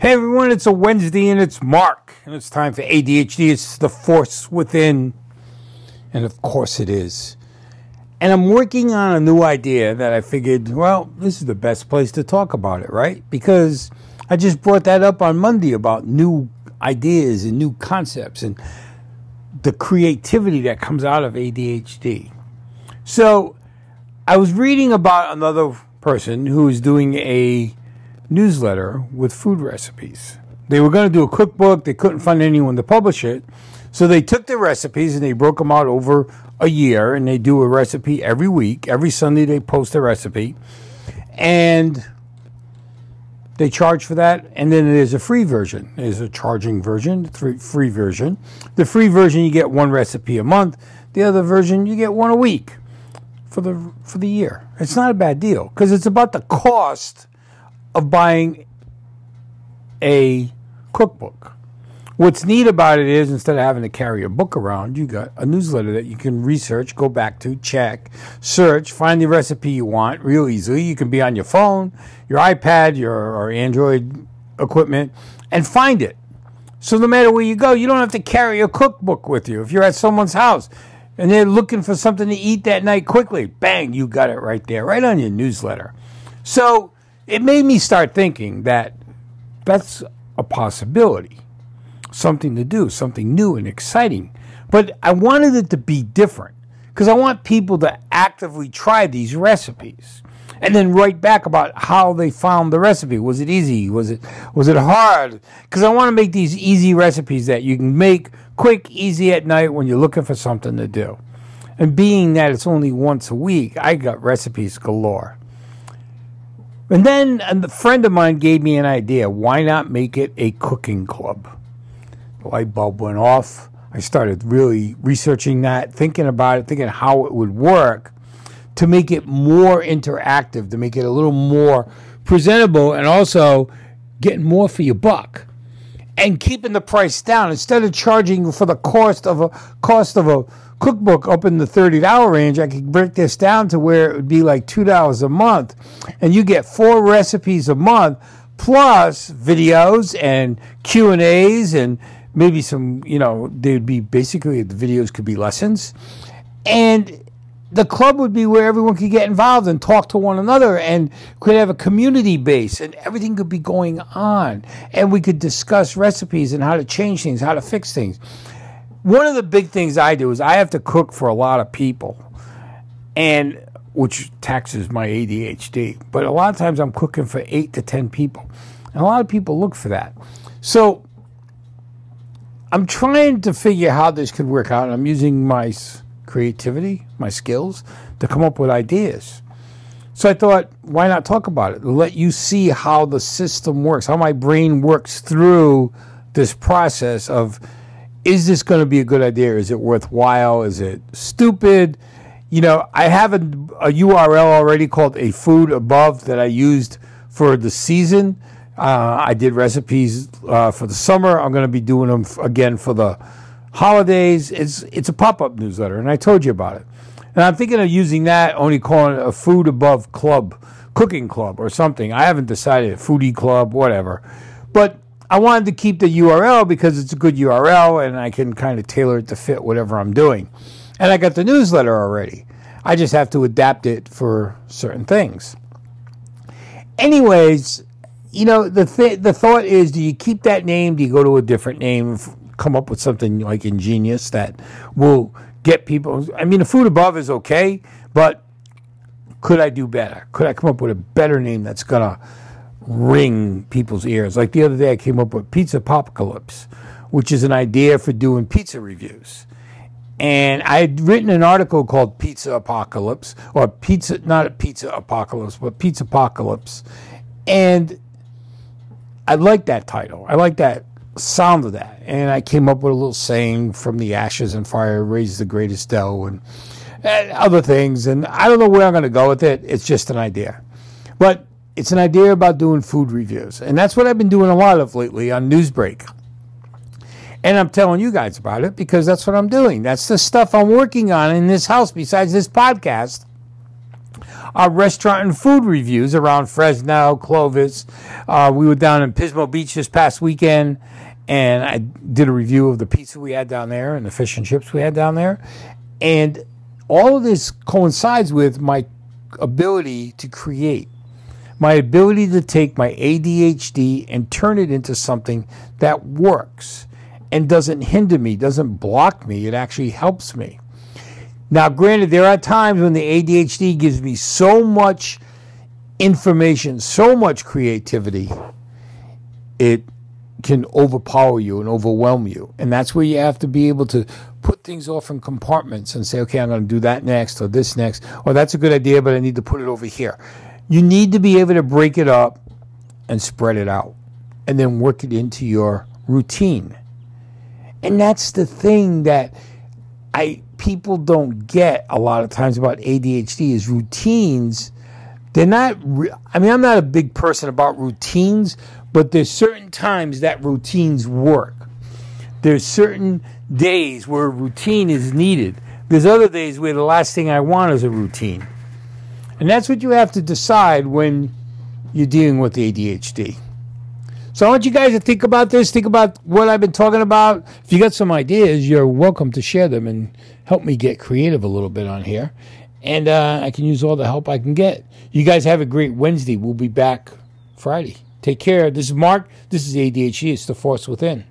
Hey everyone, it's a Wednesday and it's Mark, and it's time for ADHD. It's the force within, and of course it is. And I'm working on a new idea that I figured, well, this is the best place to talk about it, right? Because I just brought that up on Monday about new ideas and new concepts and the creativity that comes out of ADHD. So I was reading about another person who is doing a newsletter with food recipes. They were going to do a cookbook, they couldn't find anyone to publish it. So they took the recipes and they broke them out over a year and they do a recipe every week. Every Sunday they post a recipe and they charge for that. And then there's a free version. There's a charging version, free version. The free version you get one recipe a month. The other version you get one a week for the for the year. It's not a bad deal because it's about the cost of buying a cookbook. What's neat about it is instead of having to carry a book around, you got a newsletter that you can research, go back to, check, search, find the recipe you want real easily. You can be on your phone, your iPad, your or Android equipment, and find it. So no matter where you go, you don't have to carry a cookbook with you. If you're at someone's house and they're looking for something to eat that night quickly, bang, you got it right there, right on your newsletter. So it made me start thinking that that's a possibility, something to do, something new and exciting. But I wanted it to be different because I want people to actively try these recipes and then write back about how they found the recipe. Was it easy? Was it was it hard? Because I want to make these easy recipes that you can make quick, easy at night when you're looking for something to do. And being that it's only once a week, I got recipes galore. And then a friend of mine gave me an idea. Why not make it a cooking club? The light bulb went off. I started really researching that, thinking about it, thinking how it would work to make it more interactive, to make it a little more presentable, and also getting more for your buck and keeping the price down instead of charging for the cost of a cost of a cookbook up in the $30 range, I could break this down to where it would be like $2 a month. And you get four recipes a month plus videos and Q&As and maybe some, you know, they'd be basically the videos could be lessons. And the club would be where everyone could get involved and talk to one another and could have a community base and everything could be going on and we could discuss recipes and how to change things how to fix things one of the big things I do is I have to cook for a lot of people, and which taxes my ADHD. But a lot of times I'm cooking for eight to ten people, and a lot of people look for that. So I'm trying to figure how this could work out. and I'm using my creativity, my skills, to come up with ideas. So I thought, why not talk about it? Let you see how the system works, how my brain works through this process of is this going to be a good idea? Is it worthwhile? Is it stupid? You know, I have a, a URL already called a food above that I used for the season. Uh, I did recipes uh, for the summer. I'm going to be doing them again for the holidays. It's it's a pop up newsletter, and I told you about it. And I'm thinking of using that, only calling it a food above club, cooking club, or something. I haven't decided, foodie club, whatever. But I wanted to keep the URL because it's a good URL and I can kind of tailor it to fit whatever I'm doing. And I got the newsletter already. I just have to adapt it for certain things. Anyways, you know, the th- the thought is do you keep that name? Do you go to a different name? Come up with something like ingenious that will get people. I mean, the food above is okay, but could I do better? Could I come up with a better name that's to ring people's ears. Like the other day, I came up with Pizza Apocalypse, which is an idea for doing pizza reviews. And I had written an article called Pizza Apocalypse, or Pizza, not a Pizza Apocalypse, but Pizza Apocalypse. And I like that title. I like that sound of that. And I came up with a little saying from the ashes and fire, raise the greatest dough, and, and other things. And I don't know where I'm going to go with it. It's just an idea. But it's an idea about doing food reviews. And that's what I've been doing a lot of lately on Newsbreak. And I'm telling you guys about it because that's what I'm doing. That's the stuff I'm working on in this house besides this podcast. Our restaurant and food reviews around Fresno, Clovis. Uh, we were down in Pismo Beach this past weekend, and I did a review of the pizza we had down there and the fish and chips we had down there. And all of this coincides with my ability to create, my ability to take my ADHD and turn it into something that works and doesn't hinder me, doesn't block me. It actually helps me. Now, granted, there are times when the ADHD gives me so much information, so much creativity, it can overpower you and overwhelm you. And that's where you have to be able to put things off in compartments and say, okay, I'm going to do that next or this next, or that's a good idea, but I need to put it over here. You need to be able to break it up and spread it out and then work it into your routine. And that's the thing that I people don't get a lot of times about ADHD is routines. They're not. I mean, I'm not a big person about routines, but there's certain times that routines work. There's certain days where a routine is needed. There's other days where the last thing I want is a routine, and that's what you have to decide when you're dealing with ADHD. So I want you guys to think about this. Think about what I've been talking about. If you got some ideas, you're welcome to share them and help me get creative a little bit on here. And uh, I can use all the help I can get. You guys have a great Wednesday. We'll be back Friday. Take care. This is Mark. This is ADHD. It's the Force Within.